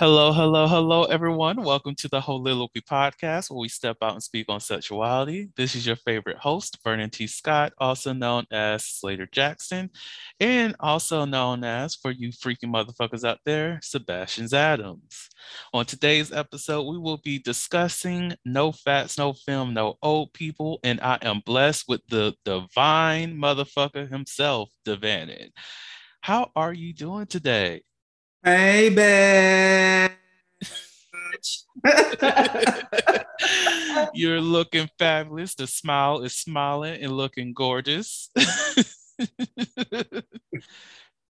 Hello, hello, hello, everyone. Welcome to the Heauxliloquy podcast, where we step out and speak on sexuality. This is your favorite host, Vernon T. Scott, also known as Slater Jackson, and also known as, for you freaking motherfuckers out there, Sebastian Adams. On today's episode, we will be discussing No Fats, No Fems, No Old People, and I am blessed with the divine motherfucker himself, De'Vannon. How are you doing today? Hey, bitch. You're looking fabulous. The smile is smiling and looking gorgeous.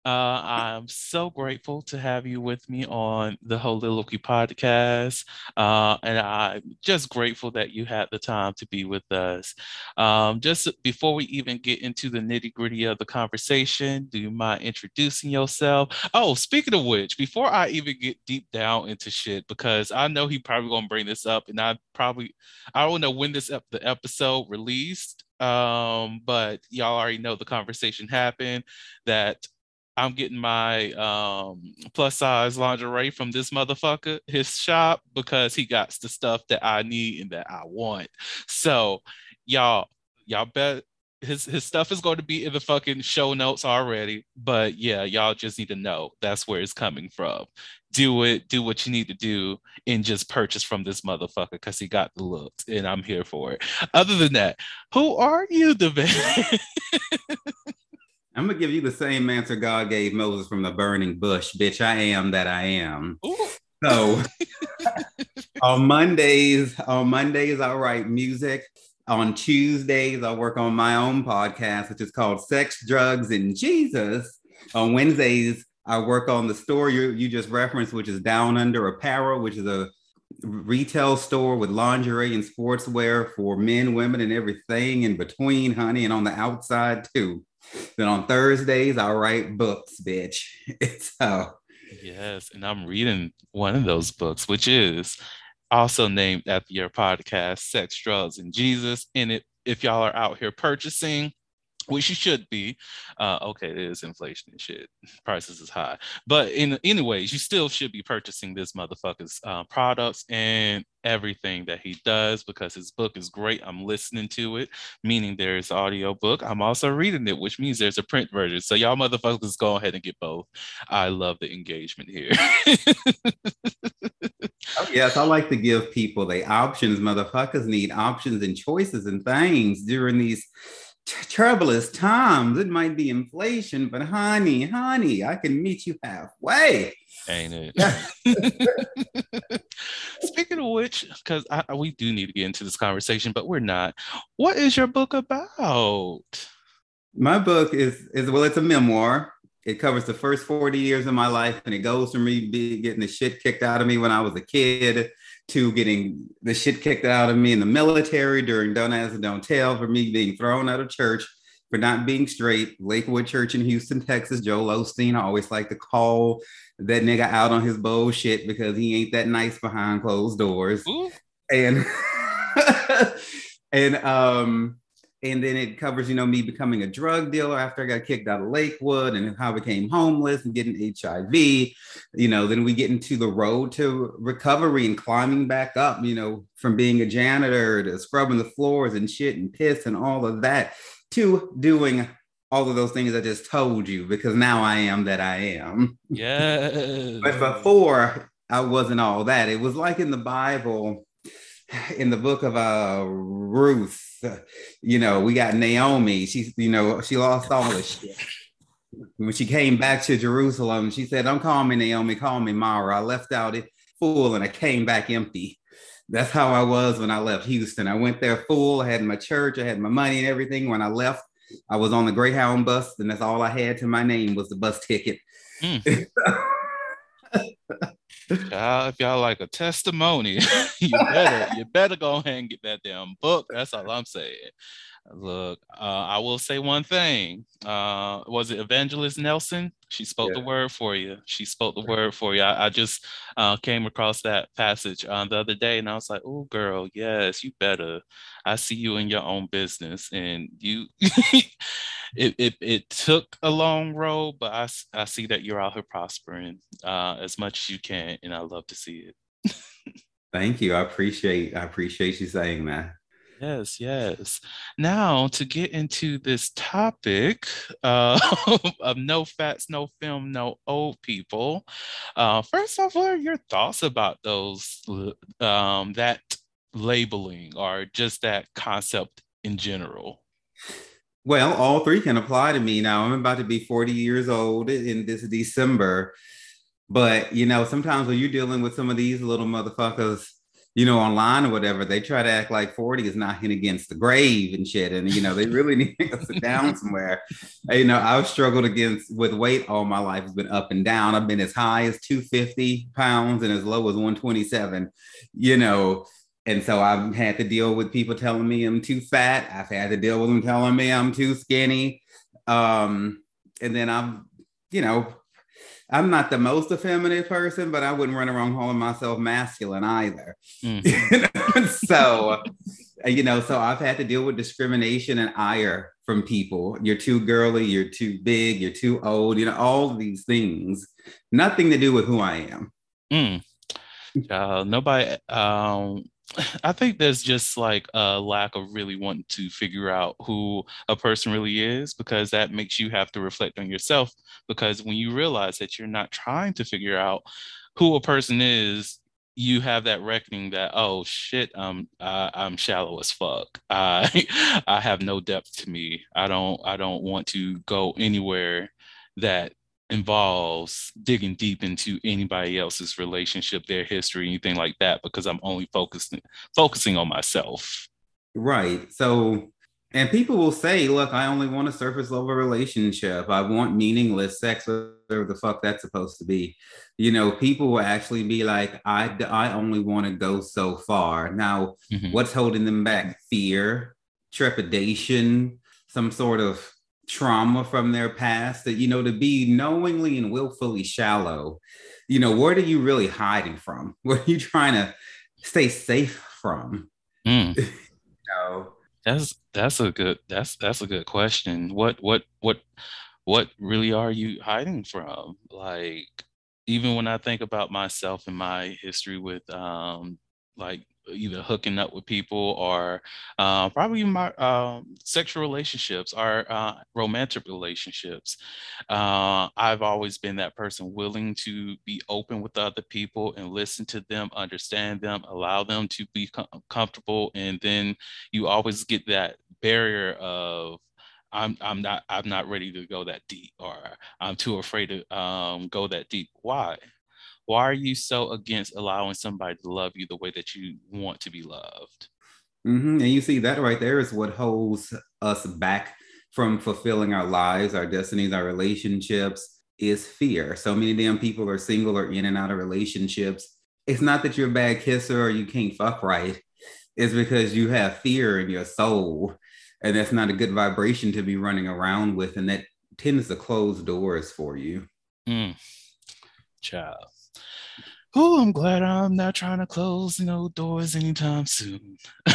Uh, I'm so grateful to have you with me on the Heauxliloquy podcast. Uh, and I'm just grateful that you had the time to be with us. Um, just before we even get into the nitty gritty of the conversation, do you mind introducing yourself? Oh, speaking of which, before I even get deep down into shit, because I know he probably gonna bring this up, and I probably I don't know when this ep- the episode released um but y'all already know the conversation happened that I'm getting my um, plus size lingerie from this motherfucker, his shop, because he got the stuff that I need and that I want. So, y'all, y'all bet his his stuff is going to be in the fucking show notes already. But yeah, y'all just need to know that's where it's coming from. Do it, do what you need to do, and just purchase from this motherfucker because he got the looks, and I'm here for it. Other than that, who are you, the I'm gonna give you the same answer God gave Moses from the burning bush, bitch. I am that I am. Ooh. So on Mondays, on Mondays I write music. On Tuesdays, I work on my own podcast, which is called Sex, Drugs, and Jesus. On Wednesdays, I work on the store you, you just referenced, which is DownUnder Apparel, which is a retail store with lingerie and sportswear for men, women, and everything in between, honey, and on the outside too. Then on Thursdays, I write books, bitch. so yes, and I'm reading one of those books, which is also named after your podcast, Sex, Drugs, and Jesus. And it, if y'all are out here purchasing, which you should be. Uh, okay, it is inflation and shit. Prices is high, but in anyways, you still should be purchasing this motherfucker's uh, products and everything that he does because his book is great. I'm listening to it, meaning there's audio book. I'm also reading it, which means there's a print version. So y'all motherfuckers go ahead and get both. I love the engagement here. oh, yes, I like to give people the options. Motherfuckers need options and choices and things during these troublous times. It might be inflation, but honey, honey, I can meet you halfway. Ain't it? Speaking of which, because we do need to get into this conversation, but we're not. What is your book about? My book is is well, it's a memoir. It covers the first 40 years of my life, and it goes from me getting the shit kicked out of me when I was a kid to getting the shit kicked out of me in the military during Don't Ask and Don't Tell, for me being thrown out of church for not being straight. Lakewood Church in Houston, Texas. Joel Osteen. I always like to call that nigga out on his bullshit because he ain't that nice behind closed doors. Ooh. And and um and then it covers, you know, me becoming a drug dealer after I got kicked out of Lakewood and how I became homeless and getting HIV. You know, then we get into the road to recovery and climbing back up, you know, from being a janitor to scrubbing the floors and shit and piss and all of that to doing all of those things I just told you because now I am that I am. Yeah. but before I wasn't all that. It was like in the Bible, in the book of uh Ruth, you know, we got Naomi. She's, you know, she lost all this shit. When she came back to Jerusalem, she said, Don't call me Naomi, call me Mara. I left out it full and I came back empty. That's how I was when I left Houston. I went there full, I had my church, I had my money and everything. When I left, I was on the Greyhound bus, and that's all I had to my name was the bus ticket. Mm. Child, if y'all like a testimony, you better you better go ahead and get that damn book. That's all I'm saying. Look, uh, I will say one thing. Uh, was it Evangelist Nelson? She spoke yeah. the word for you. She spoke the word for you. I, I just uh, came across that passage uh, the other day, and I was like, "Oh, girl, yes, you better." I see you in your own business, and you. it, it it took a long road, but I I see that you're out here prospering uh, as much as you can, and I love to see it. Thank you. I appreciate I appreciate you saying that. Yes, yes. Now to get into this topic uh, of no fats, no fems, no old people. Uh, first off, what are your thoughts about those um, that labeling or just that concept in general? Well, all three can apply to me now. I'm about to be 40 years old in this December. But you know, sometimes when you're dealing with some of these little motherfuckers you know, online or whatever, they try to act like 40 is knocking against the grave and shit. And, you know, they really need to sit down somewhere. You know, I've struggled against with weight all my life It's been up and down. I've been as high as 250 pounds and as low as 127, you know. And so I've had to deal with people telling me I'm too fat. I've had to deal with them telling me I'm too skinny. Um, and then I've, you know, I'm not the most effeminate person, but I wouldn't run around calling myself masculine either. Mm. so, you know, so I've had to deal with discrimination and ire from people. You're too girly, you're too big, you're too old, you know, all these things. Nothing to do with who I am. Mm. Uh, nobody um I think there's just like a lack of really wanting to figure out who a person really is because that makes you have to reflect on yourself. Because when you realize that you're not trying to figure out who a person is, you have that reckoning that oh shit, um, uh, I'm shallow as fuck. I I have no depth to me. I don't I don't want to go anywhere that involves digging deep into anybody else's relationship, their history, anything like that, because I'm only focusing focusing on myself. Right. So, and people will say, "Look, I only want a surface level relationship. I want meaningless sex, whatever the fuck that's supposed to be." You know, people will actually be like, "I I only want to go so far." Now, mm-hmm. what's holding them back? Fear, trepidation, some sort of trauma from their past that you know to be knowingly and willfully shallow you know what are you really hiding from? What are you trying to stay safe from? Mm. you know? That's that's a good that's that's a good question. What what what what really are you hiding from? Like even when i think about myself and my history with um like either hooking up with people or uh, probably my um, sexual relationships or uh, romantic relationships. Uh, I've always been that person willing to be open with other people and listen to them, understand them, allow them to be com- comfortable, and then you always get that barrier of I'm I'm not I'm not ready to go that deep or I'm too afraid to um, go that deep. Why? Why are you so against allowing somebody to love you the way that you want to be loved? Mm-hmm. and you see that right there is what holds us back from fulfilling our lives our destinies our relationships is fear. So many damn people are single or in and out of relationships. It's not that you're a bad kisser or you can't fuck right. It's because you have fear in your soul and that's not a good vibration to be running around with and that tends to close doors for you. Mm. child oh, I'm glad I'm not trying to close you know doors anytime soon.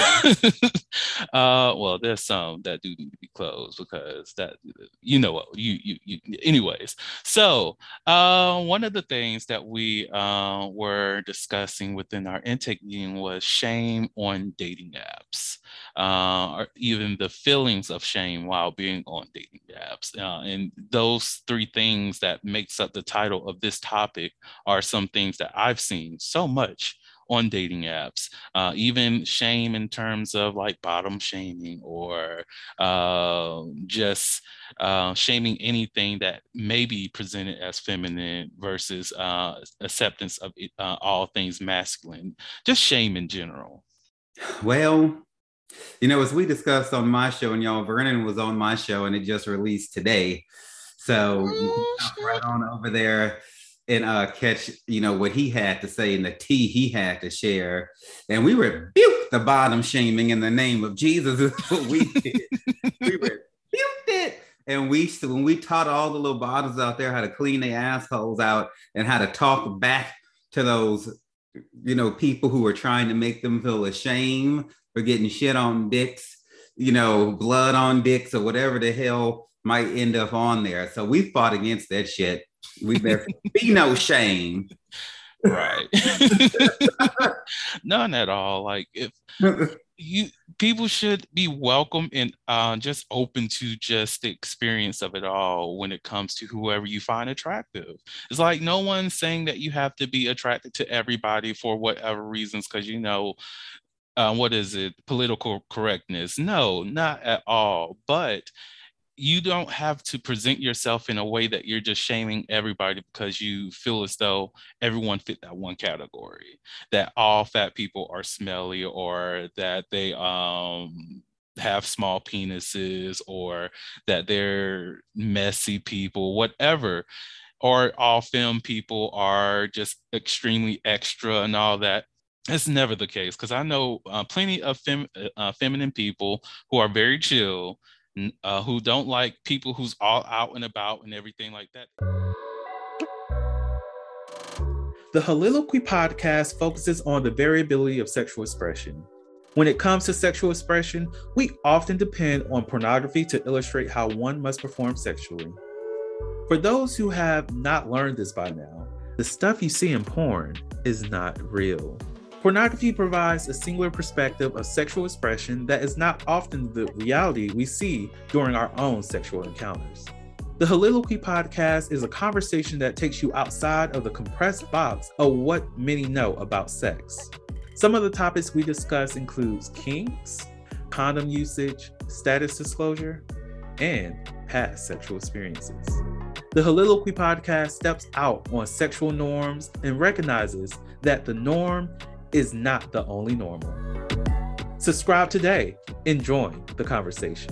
uh, well, there's some that do need to be closed because that you know what you you, you anyways. So uh, one of the things that we uh, were discussing within our intake meeting was shame on dating apps, uh, or even the feelings of shame while being on dating apps, uh, and those three things that makes up the title of this topic are some things that I've seen so much on dating apps, uh, even shame in terms of like bottom shaming or uh, just uh, shaming anything that may be presented as feminine versus uh, acceptance of uh, all things masculine, just shame in general. Well, you know, as we discussed on my show, and y'all, Vernon was on my show, and it just released today. So right on over there and uh, catch, you know, what he had to say and the tea he had to share. And we rebuked the bottom shaming in the name of Jesus. Is what we did. we rebuked it. And we when we taught all the little bottoms out there how to clean their assholes out and how to talk back to those, you know, people who are trying to make them feel ashamed for getting shit on dicks, you know, blood on dicks or whatever the hell might end up on there. So we fought against that shit we there be no shame. Right. None at all. Like if you people should be welcome and uh, just open to just the experience of it all when it comes to whoever you find attractive. It's like no one's saying that you have to be attracted to everybody for whatever reasons, because you know uh, what is it political correctness no not at all but you don't have to present yourself in a way that you're just shaming everybody because you feel as though everyone fit that one category that all fat people are smelly or that they um have small penises or that they're messy people whatever. Or all femme people are just extremely extra and all that. It's never the case because I know uh, plenty of fem- uh, feminine people who are very chill uh, who don't like people who's all out and about and everything like that. The Heauxliloquy podcast focuses on the variability of sexual expression. When it comes to sexual expression, we often depend on pornography to illustrate how one must perform sexually. For those who have not learned this by now, the stuff you see in porn is not real. Pornography provides a singular perspective of sexual expression that is not often the reality we see during our own sexual encounters. The Heauxliloquy podcast is a conversation that takes you outside of the compressed box of what many know about sex. Some of the topics we discuss includes kinks, condom usage, status disclosure, and past sexual experiences. The Heauxliloquy podcast steps out on sexual norms and recognizes that the norm is not the only normal. Subscribe today and join the conversation.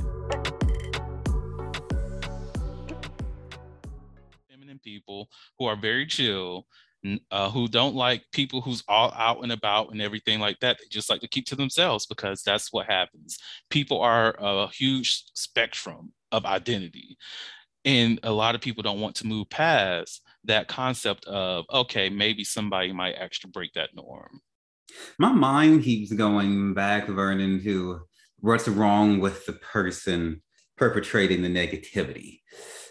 Feminine people who are very chill, uh, who don't like people who's all out and about and everything like that. They just like to keep to themselves because that's what happens. People are a huge spectrum of identity. And a lot of people don't want to move past that concept of, okay, maybe somebody might actually break that norm. My mind keeps going back, Vernon, to what's wrong with the person perpetrating the negativity.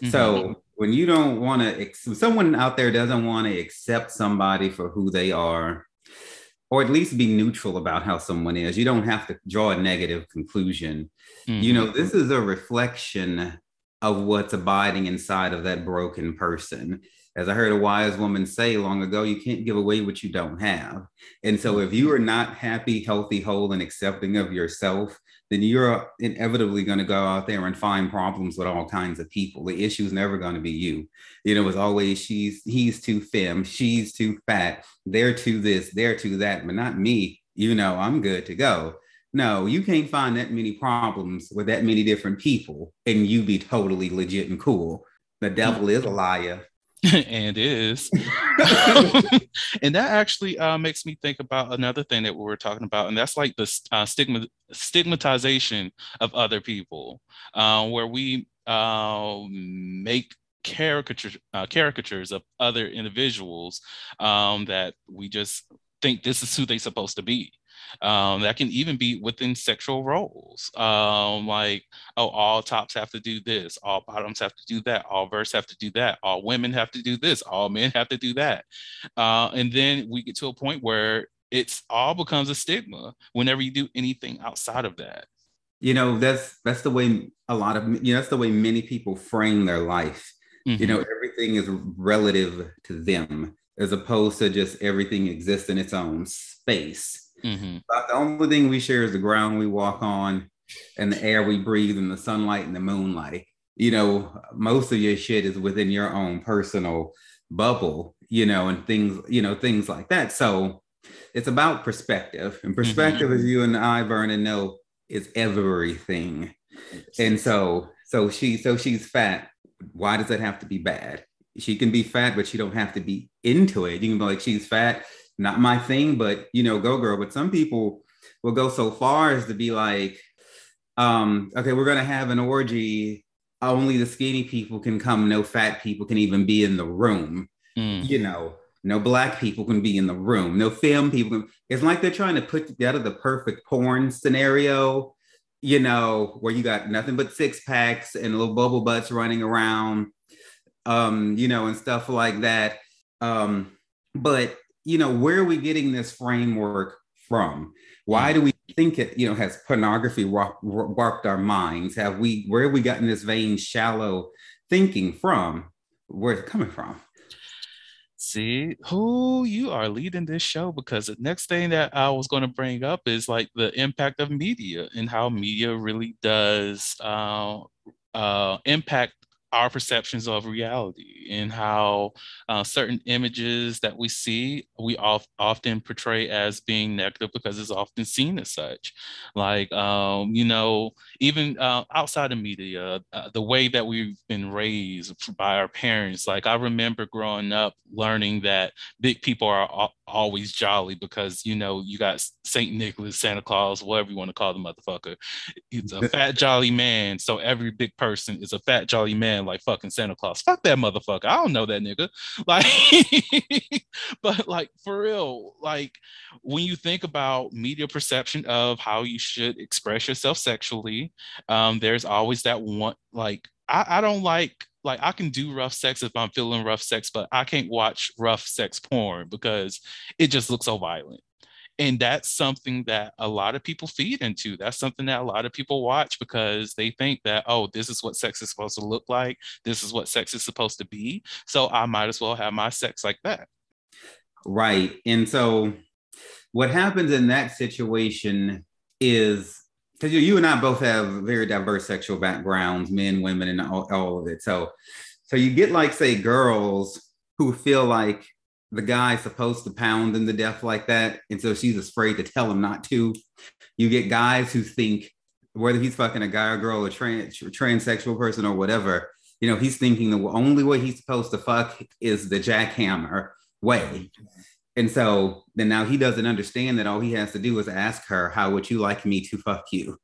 Mm-hmm. So when you don't want to, someone out there doesn't want to accept somebody for who they are, or at least be neutral about how someone is, you don't have to draw a negative conclusion. Mm-hmm. You know, this is a reflection of what's abiding inside of that broken person as I heard a wise woman say long ago, you can't give away what you don't have. And so if you are not happy, healthy, whole, and accepting of yourself, then you're inevitably going to go out there and find problems with all kinds of people. The issue is never going to be you. You know, it's always she's he's too femme, she's too fat, they're too this, they're too that, but not me. You know, I'm good to go. No, you can't find that many problems with that many different people and you be totally legit and cool. The devil is a liar. and is. and that actually uh, makes me think about another thing that we were talking about, and that's like the uh, stigma stigmatization of other people, uh, where we uh, make caricature uh, caricatures of other individuals um, that we just think this is who they're supposed to be. Um, that can even be within sexual roles. Um, like, oh, all tops have to do this, all bottoms have to do that, all verse have to do that, all women have to do this, all men have to do that. Uh, and then we get to a point where it's all becomes a stigma whenever you do anything outside of that. You know, that's that's the way a lot of you know, that's the way many people frame their life. Mm-hmm. You know, everything is relative to them as opposed to just everything exists in its own space. Mm-hmm. the only thing we share is the ground we walk on and the air we breathe and the sunlight and the moonlight. You know, most of your shit is within your own personal bubble, you know, and things, you know, things like that. So it's about perspective. And perspective, mm-hmm. as you and I, Vernon, know, is everything. And so, so she, so she's fat. Why does it have to be bad? She can be fat, but she don't have to be into it. You can be like, she's fat not my thing, but you know, go girl. But some people will go so far as to be like, um, okay, we're gonna have an orgy. Only the skinny people can come, no fat people can even be in the room. Mm. You know, no black people can be in the room, no femme people can. It's like they're trying to put together the perfect porn scenario, you know, where you got nothing but six packs and little bubble butts running around, um, you know, and stuff like that. Um, but you know, where are we getting this framework from? Why do we think it, you know, has pornography warped our minds? Have we, where have we gotten this vain, shallow thinking from? Where's it coming from? See who you are leading this show because the next thing that I was going to bring up is like the impact of media and how media really does uh, uh, impact our perceptions of reality and how uh, certain images that we see we of, often portray as being negative because it's often seen as such. Like um, you know even uh, outside of media uh, the way that we've been raised by our parents like i remember growing up learning that big people are always jolly because you know you got saint nicholas santa claus whatever you want to call the motherfucker. He's a fat jolly man so every big person is a fat jolly man like fucking Santa Claus. Fuck that motherfucker. I don't know that nigga. Like, but like for real, like when you think about media perception of how you should express yourself sexually, um, there's always that one like I, I don't like like I can do rough sex if I'm feeling rough sex, but I can't watch rough sex porn because it just looks so violent and that's something that a lot of people feed into that's something that a lot of people watch because they think that oh this is what sex is supposed to look like this is what sex is supposed to be so i might as well have my sex like that. Right and so what happens in that situation is because you, you and i both have very diverse sexual backgrounds men women and all, all of it so so you get like say girls who feel like the guy's supposed to pound them to death like that. And so she's afraid to tell him not to. You get guys who think whether he's fucking a guy or girl or trans transsexual person or whatever, you know, he's thinking the only way he's supposed to fuck is the jackhammer way. And so then now he doesn't understand that all he has to do is ask her, How would you like me to fuck you?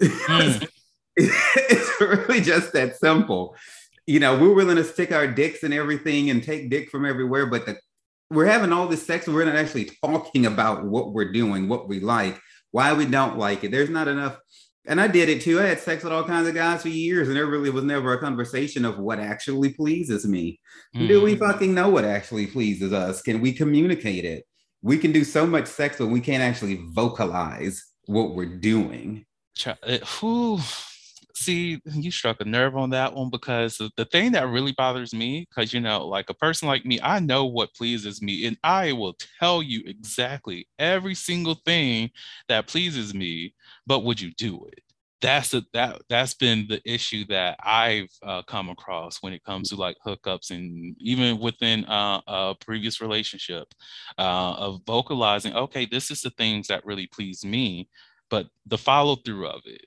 Mm. it's really just that simple. You know, we're willing to stick our dicks and everything and take dick from everywhere, but the we're having all this sex and we're not actually talking about what we're doing, what we like, why we don't like it. There's not enough. And I did it too. I had sex with all kinds of guys for years, and there really was never a conversation of what actually pleases me. Mm. Do we mm. fucking know what actually pleases us? Can we communicate it? We can do so much sex, but we can't actually vocalize what we're doing. Who see you struck a nerve on that one because the thing that really bothers me because you know like a person like me i know what pleases me and i will tell you exactly every single thing that pleases me but would you do it that's the, that that's been the issue that I've uh, come across when it comes to like hookups and even within uh, a previous relationship uh, of vocalizing. Okay, this is the things that really please me, but the follow through of it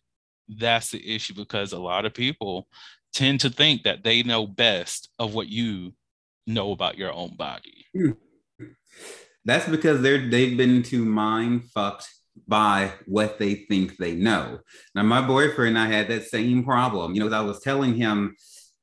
that's the issue because a lot of people tend to think that they know best of what you know about your own body. Hmm. That's because they're they've been too mind fucked by what they think they know. Now, my boyfriend and I had that same problem. You know, I was telling him,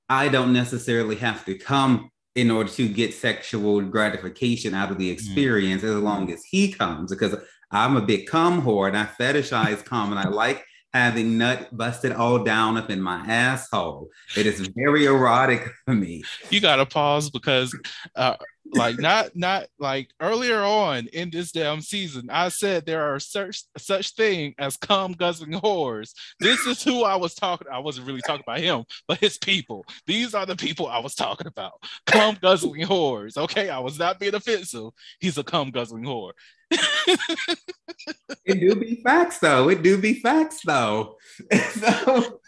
I don't necessarily have to come in order to get sexual gratification out of the experience as long as he comes because I'm a big cum whore and I fetishize cum and I like having nut busted all down up in my asshole. It is very erotic for me. You gotta pause because uh, like not not like earlier on in this damn season, I said there are such such thing as cum guzzling whores. This is who I was talking. I wasn't really talking about him, but his people. These are the people I was talking about. Cum guzzling whores. Okay, I was not being offensive. He's a cum guzzling whore. It do be facts though. It do be facts though. so,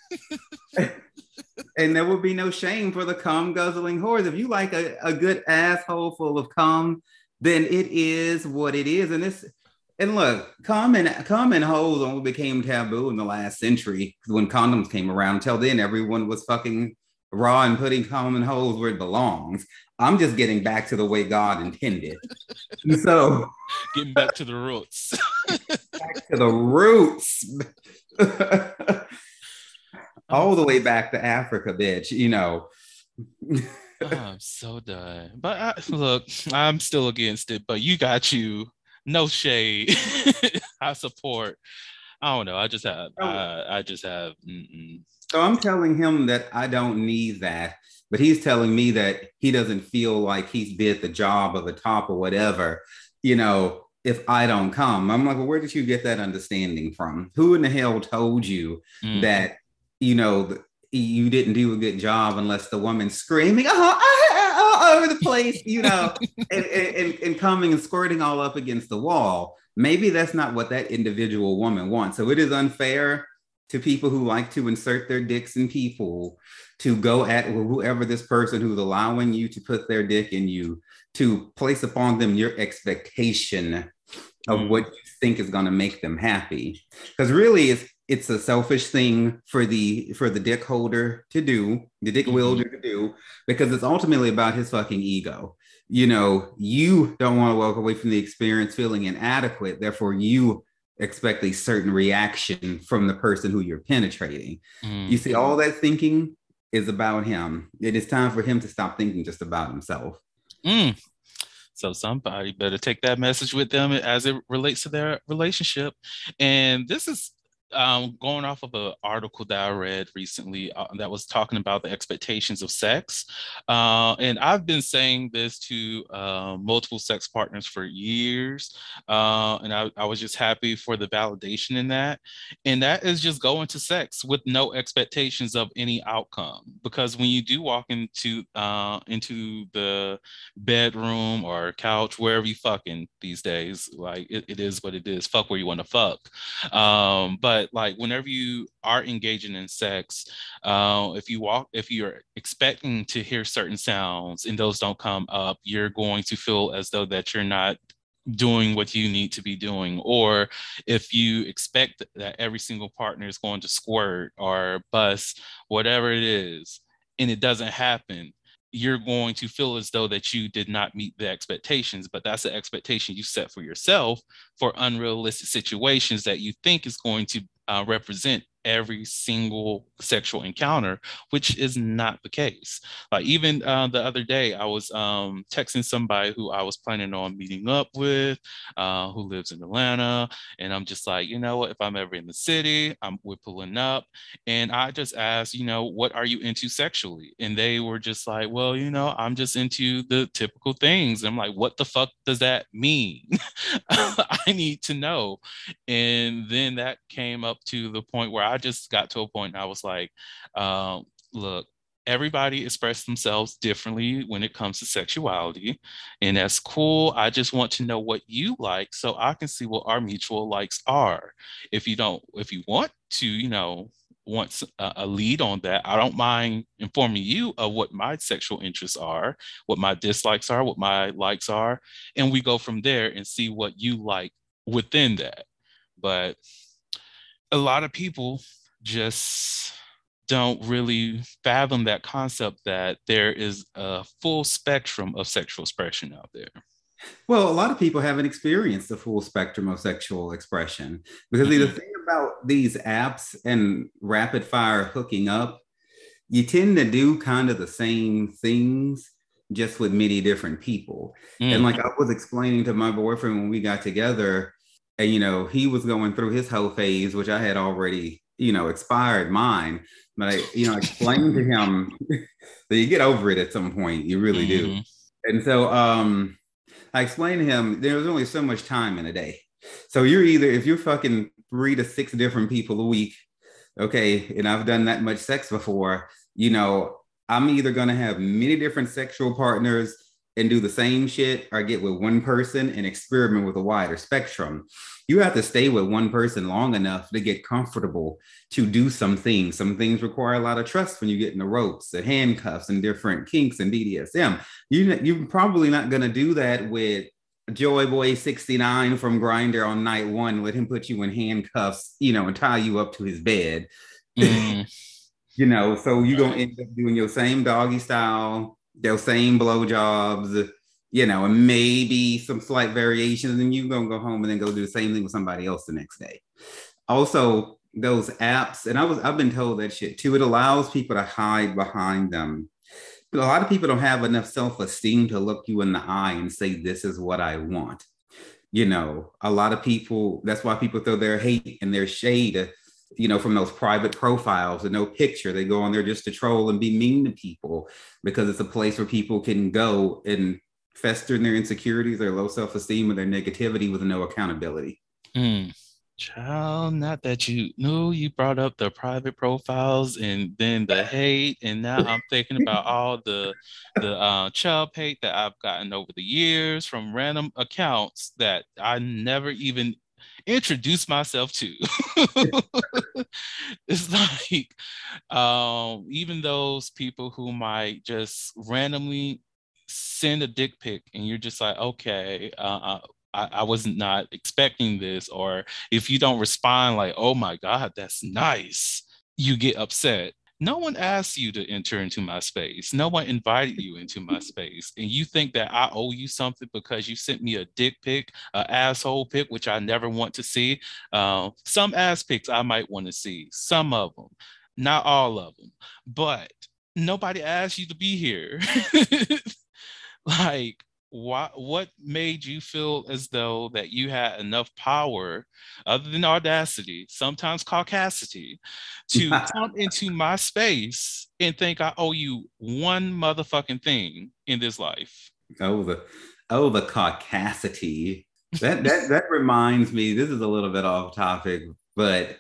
and there would be no shame for the cum guzzling whores. If you like a, a good asshole full of cum, then it is what it is. And this and look, cum and cum and hoes only became taboo in the last century when condoms came around. Until then, everyone was fucking raw and putting cum and hoes where it belongs. I'm just getting back to the way God intended. so getting back to the roots. back to the roots. All the way back to Africa, bitch, you know. oh, I'm so done. But I, look, I'm still against it, but you got you. No shade. I support. I don't know. I just have. Oh. I, I just have. Mm-mm. So I'm telling him that I don't need that but he's telling me that he doesn't feel like he's did the job of the top or whatever, you know, if I don't come. I'm like, well, where did you get that understanding from? Who in the hell told you mm. that, you know, you didn't do a good job unless the woman's screaming, oh, all over the place, you know, and, and, and coming and squirting all up against the wall. Maybe that's not what that individual woman wants. So it is unfair to people who like to insert their dicks in people to go at whoever this person who's allowing you to put their dick in you to place upon them your expectation of mm. what you think is going to make them happy because really it's it's a selfish thing for the for the dick holder to do the dick mm-hmm. wielder to do because it's ultimately about his fucking ego you know you don't want to walk away from the experience feeling inadequate therefore you expect a certain reaction from the person who you're penetrating mm. you see all that thinking is about him. It is time for him to stop thinking just about himself. Mm. So somebody better take that message with them as it relates to their relationship. And this is um, going off of an article that I read recently uh, that was talking about the expectations of sex. Uh, and I've been saying this to uh, multiple sex partners for years. Uh, and I, I, was just happy for the validation in that. And that is just going to sex with no expectations of any outcome. Because when you do walk into uh, into the bedroom or couch, wherever you fucking these days, like it, it is what it is. Fuck where you want to fuck. Um, but but like whenever you are engaging in sex uh, if you walk if you're expecting to hear certain sounds and those don't come up you're going to feel as though that you're not doing what you need to be doing. Or if you expect that every single partner is going to squirt or bust whatever it is and it doesn't happen you're going to feel as though that you did not meet the expectations but that's the expectation you set for yourself for unrealistic situations that you think is going to uh, represent every single sexual encounter, which is not the case. Like even uh, the other day, I was um, texting somebody who I was planning on meeting up with, uh, who lives in Atlanta, and I'm just like, you know what? If I'm ever in the city, I'm we're pulling up, and I just asked, you know, what are you into sexually? And they were just like, well, you know, I'm just into the typical things. And I'm like, what the fuck does that mean? I need to know. And then that came up to the point where just got to a point I was like, um, look, everybody express themselves differently when it comes to sexuality and that's cool. I just want to know what you like so i can see what our mutual likes are. If you don't if you want to you know want a lead on that i don't mind informing you of what my sexual interests are what my dislikes are what my likes are and we go from there and see what you like within that. But a lot of people just don't really fathom that concept that there is a full spectrum of sexual expression out there. Well, a lot of people haven't experienced the full spectrum of sexual expression because mm-hmm. the thing about these apps and rapid fire hooking up, you tend to do kind of the same things just with many different people. Mm. And like I was explaining to my boyfriend when we got together, you know, he was going through his whole phase, which I had already, you know, expired mine. But I, you know, explained to him that you get over it at some point. You really do. Mhm. And so um I explained to him there's only so much time in a day. So you're either if you're fucking three to six different people a week, okay, and I've done that much sex before, you know, I'm either gonna have many different sexual partners and do the same shit or get with one person and experiment with a wider spectrum. You have to stay with one person long enough to get comfortable to do some things. Some things require a lot of trust when you get in the ropes, the handcuffs, and different kinks and BDSM. You, you're probably not going to do that with Joy Boy 69 from Grindr on night one. Let him put you in handcuffs, you know, and tie you up to his bed. Mm. You know, so you're going to end up doing your same doggy style, your same blowjobs, you know, and maybe some slight variations, and you're to go home and then go do the same thing with somebody else the next day. Also, those apps, and I was I've been told that shit too. It allows people to hide behind them. But a lot of people don't have enough self-esteem to look you in the eye and say, "This is what I want." You know, a lot of people. That's why people throw their hate and their shade. You know, from those private profiles and no picture, they go on there just to troll and be mean to people because it's a place where people can go and fester in their insecurities, their low self-esteem, or their negativity with no accountability. Mm. Child, not that you knew you brought up the private profiles and then the hate, and now I'm thinking about all the the uh, child hate that I've gotten over the years from random accounts that I never even introduced myself to. it's like um, even those people who might just randomly send a dick pic, and you're just like, okay, uh, I, I was not expecting this. Or if you don't respond, like, oh my God, that's nice, you get upset. No one asked you to enter into my space. No one invited you into my space. And you think that I owe you something because you sent me a dick pic, an asshole pic, which I never want to see. Uh, some ass pics I might want to see, some of them, not all of them. But nobody asked you to be here. like, what what made you feel as though that you had enough power other than audacity sometimes caucasity to come into my space and think i owe you one motherfucking thing in this life Oh, the oh the caucasity. That that that reminds me. This is a little bit off topic, but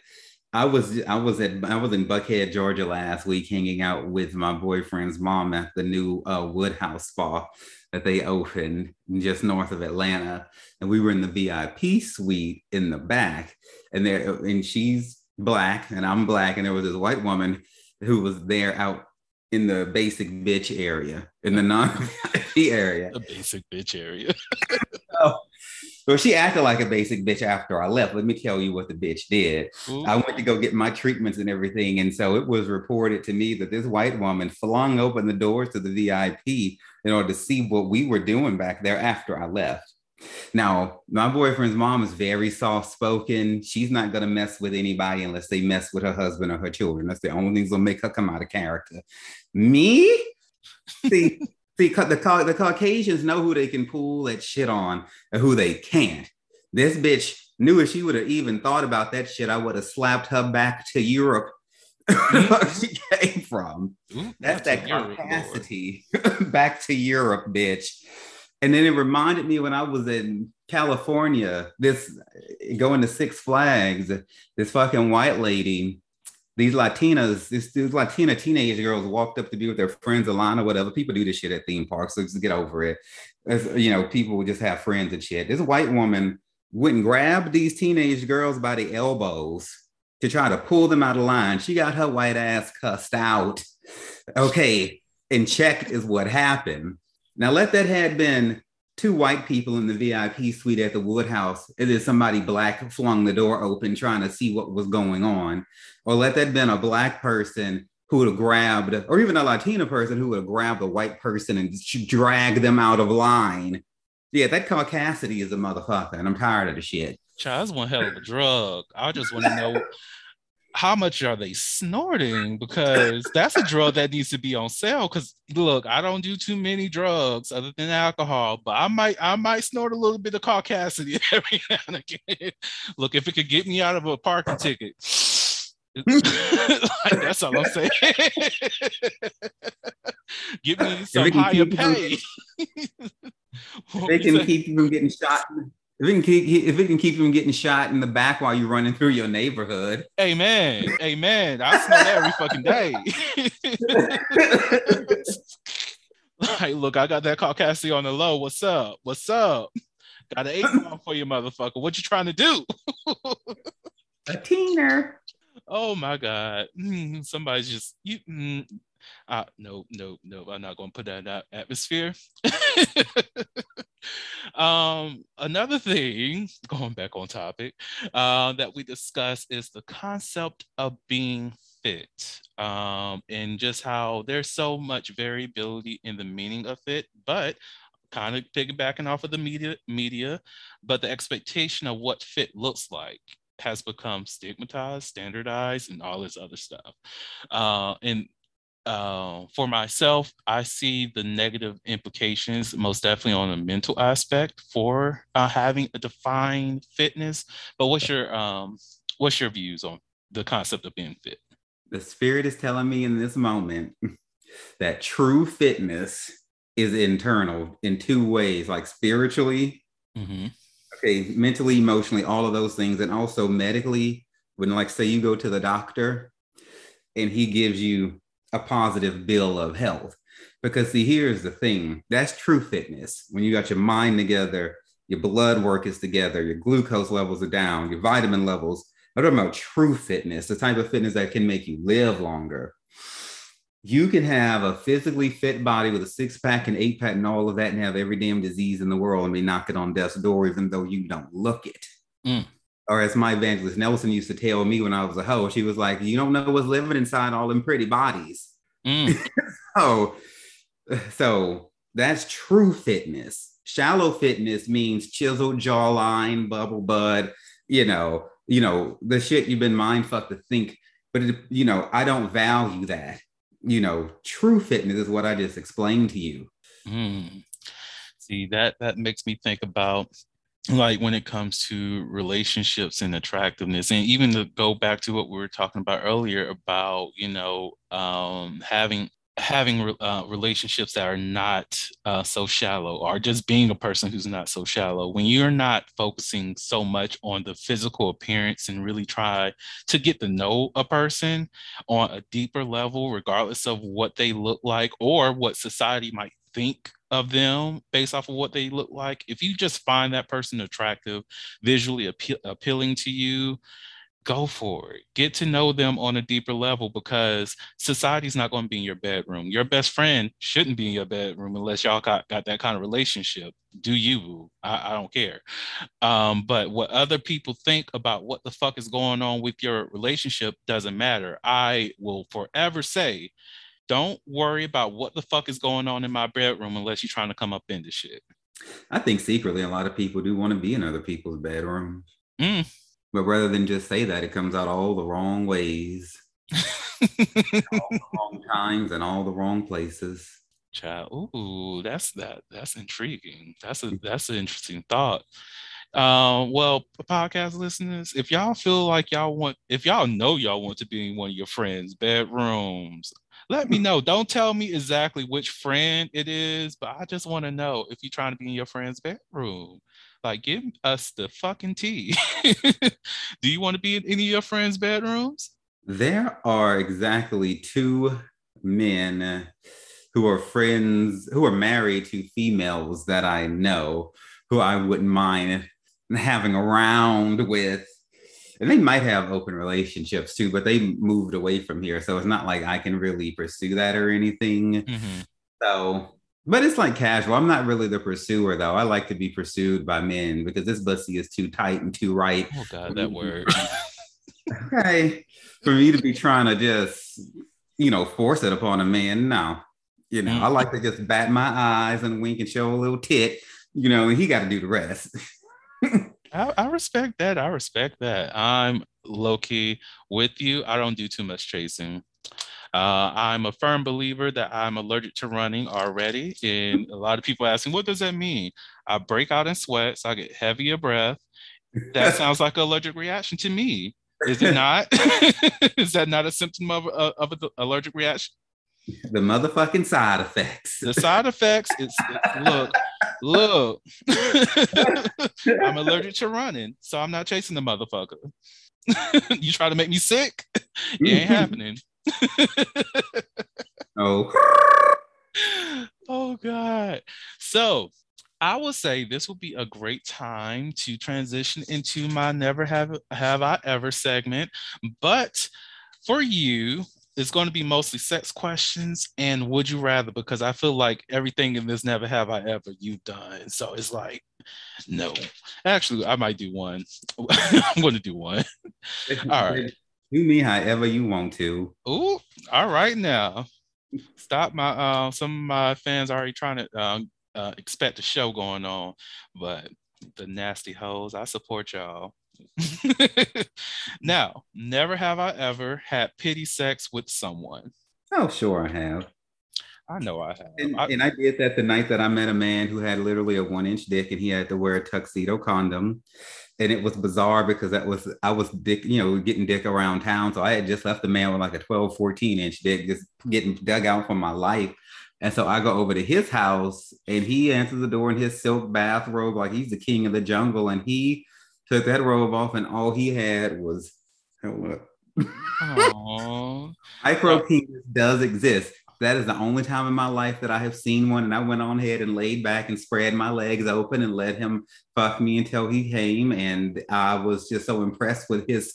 I was I was at I was in Buckhead, Georgia last week, hanging out with my boyfriend's mom at the new uh, Woodhouse Spa that they opened just north of Atlanta, and we were in the VIP suite in the back, and there and she's black and I'm black, and there was this white woman who was there out in the basic bitch area in the non-VIP area. the basic bitch area. So, well, she acted like a basic bitch after I left. Let me tell you what the bitch did. Ooh. I went to go get my treatments and everything. And so it was reported to me that this white woman flung open the doors to the VIP in order to see what we were doing back there after I left. Now, my boyfriend's mom is very soft spoken. She's not going to mess with anybody unless they mess with her husband or her children. That's the only things that make her come out of character. Me? See, see, the, the Caucasians know who they can pull that shit on and who they can't. This bitch knew if she would have even thought about that shit, I would have slapped her back to Europe. Mm-hmm. where she came from. Ooh, That's that's that a Europe, Lord. capacity back to Europe, bitch. And then it reminded me when I was in California, this going to Six Flags, this fucking white lady, these Latinas, this, these Latina teenage girls walked up to be with their friends, Alana, whatever. People do this shit at theme parks, so just get over it. As, you know, people would just have friends and shit. This white woman and grabbed these teenage girls by the elbows to try to pull them out of line. She got her white ass cussed out. Okay, and checked is what happened. Now, let that had been two white people in the VIP suite at the Woodhouse, and then somebody black flung the door open trying to see what was going on, or let that been a black person who would have grabbed, or even a Latina person who would have grabbed a white person and dragged them out of line. Yeah, that caucasity is a motherfucker, and I'm tired of the shit. Child, that's one hell of a drug. I just want to know how much are they snorting? Because that's a drug that needs to be on sale. Because look, I don't do too many drugs other than alcohol, but I might I might snort a little bit of Caucasity every now and again. Look, if it could get me out of a parking ticket. like, that's all I'm saying. Give me some higher pay. they can keep you from getting shot if it can keep if it can keep from getting shot in the back while you're running through your neighborhood. Amen. Amen. I smell that every fucking day. like, look, I got that Caucasity on the low. What's up? What's up? Got an eight for you, motherfucker. What you trying to do? a teener. Oh my god. Mm, somebody's just you mm, uh, no, no, no, I'm not going to put that in that atmosphere. um, another thing, going back on topic, uh, that we discuss is the concept of being fit um, and just how there's so much variability in the meaning of fit, but kind of piggybacking off of the media media but the expectation of what fit looks like has become stigmatized standardized and all this other stuff. Uh, and uh, for myself, I see the negative implications most definitely on the mental aspect for uh, having a defined fitness. But what's your um, what's your views on the concept of being fit? The spirit is telling me in this moment that true fitness is internal in two ways, like spiritually, mm-hmm. okay, mentally, emotionally, all of those things, and also medically. When, like, say you go to the doctor and he gives you a positive bill of health. Because see, here's the thing that's true fitness. When you got your mind together, your blood work is together, your glucose levels are down, your vitamin levels. I'm talking about true fitness, the type of fitness that can make you live longer. You can have a physically fit body with a six pack and eight pack and all of that and have every damn disease in the world and be knocking on death's door, even though you don't look it. Mm or as my evangelist Nelson used to tell me when I was a hoe, she was like, "You don't know what's living inside all them pretty bodies." Mm. so, so that's true fitness. Shallow fitness means chiseled jawline, bubble bud. You know, you know the shit you've been mind fucked to think. But it, you know, I don't value that. You know, true fitness is what I just explained to you. Mm. See that that makes me think about like when it comes to relationships and attractiveness and even to go back to what we were talking about earlier about you know um, having having uh, relationships that are not uh, so shallow or just being a person who's not so shallow. When you're not focusing so much on the physical appearance and really try to get to know a person on a deeper level regardless of what they look like or what society might think of them based off of what they look like. If you just find that person attractive, visually appe- appealing to you, go for it. Get to know them on a deeper level because society's not going to be in your bedroom. Your best friend shouldn't be in your bedroom unless y'all got, got that kind of relationship. Do you? I, I don't care. Um, but what other people think about what the fuck is going on with your relationship doesn't matter. I will forever say don't worry about what the fuck is going on in my bedroom unless you're trying to come up in the shit. I think secretly a lot of people do want to be in other people's bedrooms. Mm. But rather than just say that, it comes out all the wrong ways, all the wrong times, and all the wrong places. Child, ooh, that's that. That's intriguing. That's a that's an interesting thought. Uh, well, podcast listeners, if y'all feel like y'all want, if y'all know y'all want to be in one of your friends' bedrooms, let me know. Don't tell me exactly which friend it is, but I just want to know if you're trying to be in your friend's bedroom. Like, give us the fucking tea. Do you want to be in any of your friends' bedrooms? There are exactly two men who are friends, who are married to females that I know, who I wouldn't mind having around with and they might have open relationships too, but they moved away from here. So it's not like I can really pursue that or anything. Mm-hmm. So, but it's like casual. I'm not really the pursuer though. I like to be pursued by men because this bussy is too tight and too right. Oh God, that word. okay. For me to be trying to just, you know, force it upon a man. No. You know, mm-hmm. I like to just bat my eyes and wink and show a little tit, you know, and he got to do the rest. I, I, respect that. I respect that. I'm low key with you. I don't do too much chasing. Uh, I'm a firm believer that I'm allergic to running already. And a lot of people asking, what does that mean? I break out in sweats, I get heavier breath. That sounds like an allergic reaction to me. Is it not? Is that not a symptom of, uh, of an allergic reaction? The motherfucking side effects. The side effects, it's, it's look, look. I'm allergic to running, so I'm not chasing the motherfucker. you try to make me sick, it ain't happening. oh. oh God. So I will say this will be a great time to transition into my never have have I ever segment. But for you, it's going to be mostly sex questions and would you rather because I feel like everything in this never have I ever you've done. So it's like no. Actually, I might do one. I'm going to do one. All right. Do me however you want to. Oh, all right now. Stop my uh some of my fans already trying to uh, uh, expect a show going on, but the nasty hoes, I support y'all. now, never have I ever had pity sex with someone. Oh, sure, I have. I know I have. And I, and I did that the night that I met a man who had literally a one inch dick and he had to wear a tuxedo condom. And it was bizarre because that was, I was dick, you know, getting dick around town. So I had just left the man with like a 12, 14 inch dick, just getting dug out from my life. And so I go over to his house and he answers the door in his silk bathrobe, like he's the king of the jungle. And he took that robe off, and all he had was micro penis does exist. That is the only time in my life that I have seen one. And I went on ahead and laid back and spread my legs open and let him fuck me until he came. And I was just so impressed with his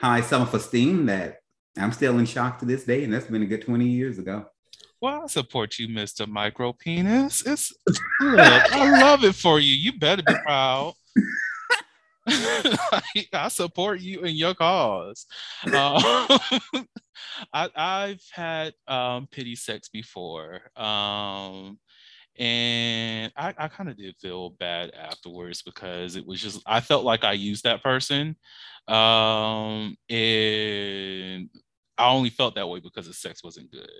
high self esteem that I'm still in shock to this day. And that's been a good 20 years ago. Well, I support you, Mr. Micro Penis. It's look, I love it for you. You better be proud. I support you in your cause. Uh, I, have had um, pity sex before. Um, and I, I kind of did feel bad afterwards because it was just I felt like I used that person. Um, and I only felt that way because the sex wasn't good.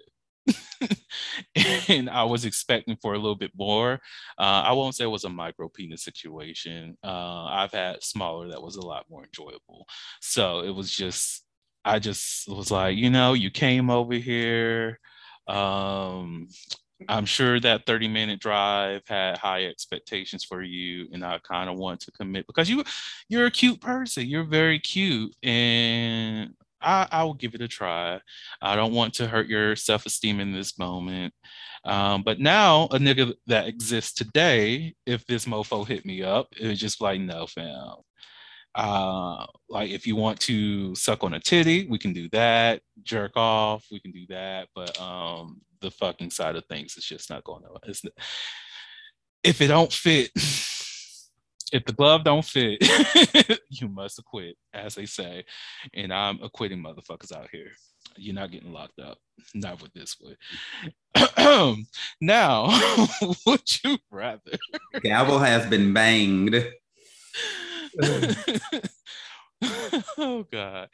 and I was expecting for a little bit more. Uh, I won't say it was a micro penis situation. Uh, I've had smaller that was a lot more enjoyable. So it was just, I just was like, you know, you came over here. Um, I'm sure that 30 minute drive had high expectations for you, and I kind of want to commit because you you're a cute person. You're very cute, and I, I will give it a try. I don't want to hurt your self esteem in this moment. Um, but now, a nigga that exists today, if this mofo hit me up, it was just like, no, fam. Uh, like, if you want to suck on a titty, we can do that. Jerk off, we can do that. But um, the fucking side of things is just not going to. If it don't fit, if the glove don't fit, you must acquit, as they say. And I'm acquitting motherfuckers out here. You're not getting locked up. Not with this one. now, would you rather? Gavel has been banged. oh God.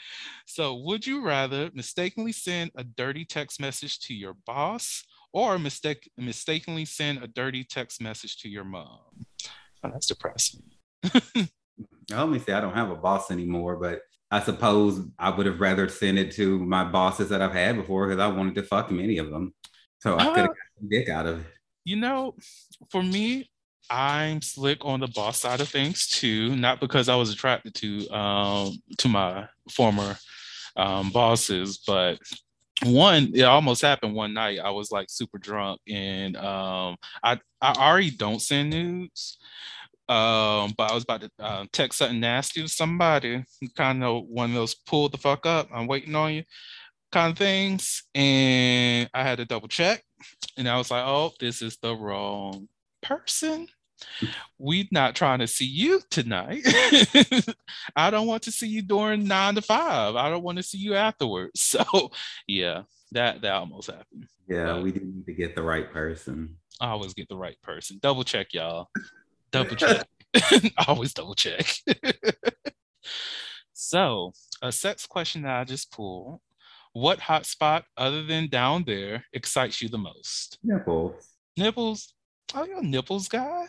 So would you rather mistakenly send a dirty text message to your boss or mistake mistakenly send a dirty text message to your mom? Oh, that's depressing. Let me say I don't have a boss anymore, but I suppose I would have rather sent it to my bosses that I've had before because I wanted to fuck many of them. So I uh, could have got some dick out of it. You know, for me, I'm slick on the boss side of things too, not because I was attracted to um to my former um bosses, but one it almost happened one night i was like super drunk and um i i already don't send nudes um, but I was about to uh, text something nasty to somebody, kind of one of those pull the fuck up, I'm waiting on you kind of things. And I had to double check. And I was like, oh, this is the wrong person. We not trying to see you tonight. I don't want to see you during nine to five. I don't want to see you afterwards. So yeah, that that almost happened. Yeah, but we need to get the right person. I always get the right person. Double check, y'all double check. always double check. So, a sex question that I just pulled. What hot spot other than down there excites you the most? Nipples. Nipples? Oh, you're a nipples guy?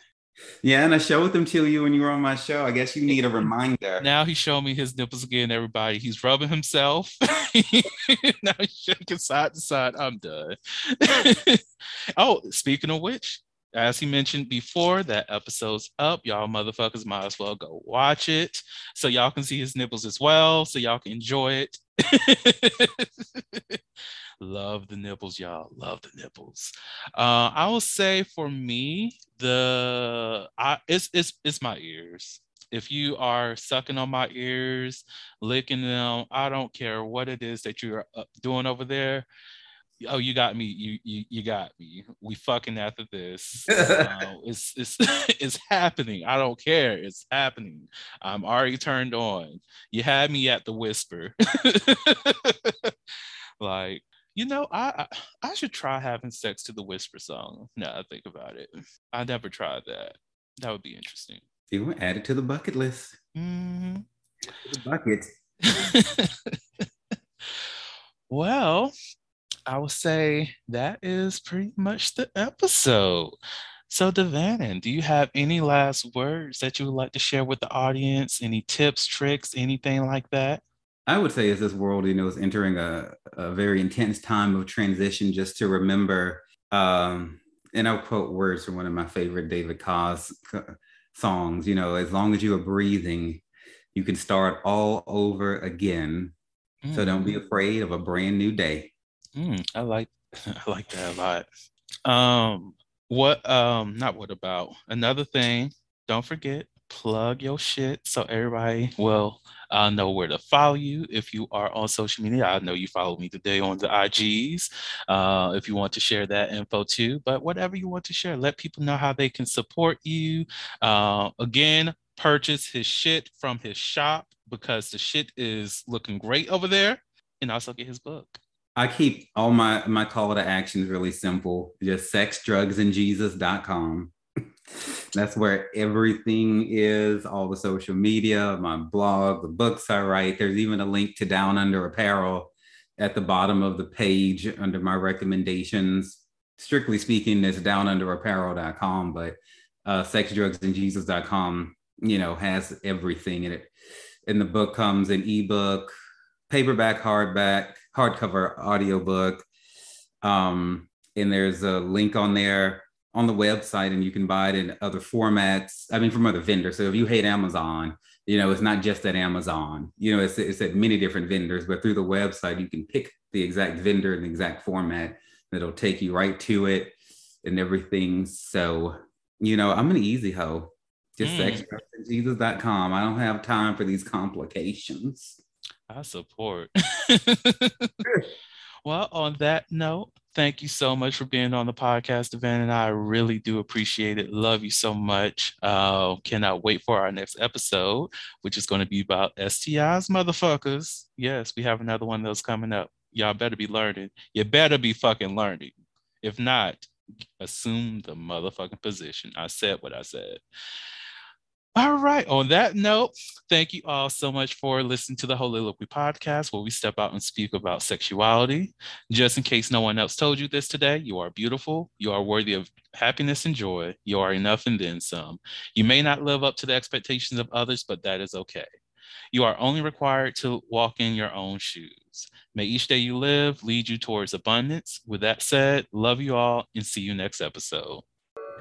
Yeah, and I showed them to you when you were on my show. I guess you need a reminder. Now he's showing me his nipples again, everybody. He's rubbing himself. now he's shaking side to side. I'm done. oh, speaking of which, as he mentioned before, that episode's up. Y'all motherfuckers might as well go watch it so y'all can see his nipples as well, so y'all can enjoy it. Love the nipples, y'all. Love the nipples. Uh, I will say for me, the I it's it's it's my ears. If you are sucking on my ears, licking them, I don't care what it is that you're uh, doing over there. Oh, you got me. You you you got me. We fucking after this. uh, it's it's it's happening. I don't care. It's happening. I'm already turned on. You had me at the whisper. like you know, I, I, should try having sex to the whisper song. Now I think about it. I never tried that. That would be interesting. You want add it to the bucket list. Mm-hmm. The bucket. well, I would say that is pretty much the episode. So, De'Vannon, do you have any last words that you would like to share with the audience? Any tips, tricks, anything like that? I would say as this world, you know, is entering a, a very intense time of transition, just to remember, um, and I'll quote words from one of my favorite David Coz songs, you know, as long as you are breathing, you can start all over again. Mm. So don't be mm. afraid of a brand new day. Mm, I like I like that a lot. Um, what um not what about another thing, don't forget, plug your shit so everybody will I know where to follow you if you are on social media. I know you follow me today on the IGs. Uh, if you want to share that info too, but whatever you want to share, let people know how they can support you. Uh, again, purchase his shit from his shop because the shit is looking great over there, and also get his book. I keep all my my call to actions really simple. Just sexdrugsandjesus.com. That's where everything is, all the social media, my blog, the books I write. There's even a link to DownUnder Apparel at the bottom of the page under my recommendations. Strictly speaking, it's downunderapparel.com, but uh, sexdrugsandjesus.com, you know, has everything in it. And the book comes in ebook, paperback, hardback, hardcover, audiobook. Um, and there's a link on there on the website and you can buy it in other formats. I mean, from other vendors. So if you hate Amazon, you know, it's not just at Amazon, you know, it's, it's at many different vendors, but through the website, you can pick the exact vendor and the exact format that'll take you right to it and everything. So, you know, I'm an easy hoe. Just mm. sexdrugsandjesus.com. I don't have time for these complications. I support. well, on that note, thank you so much for being on the podcast, Evan, and I really do appreciate it. Love you so much. Uh, cannot wait for our next episode, which is going to be about STIs, motherfuckers. Yes, we have another one those coming up. Y'all better be learning. You better be fucking learning. If not, assume the motherfucking position. I said what I said. All right. On that note, thank you all so much for listening to the Heauxliloquy podcast, where we step out and speak about sexuality. Just in case no one else told you this today, you are beautiful. You are worthy of happiness and joy. You are enough and then some. You may not live up to the expectations of others, but that is okay. You are only required to walk in your own shoes. May each day you live lead you towards abundance. With that said, love you all and see you next episode.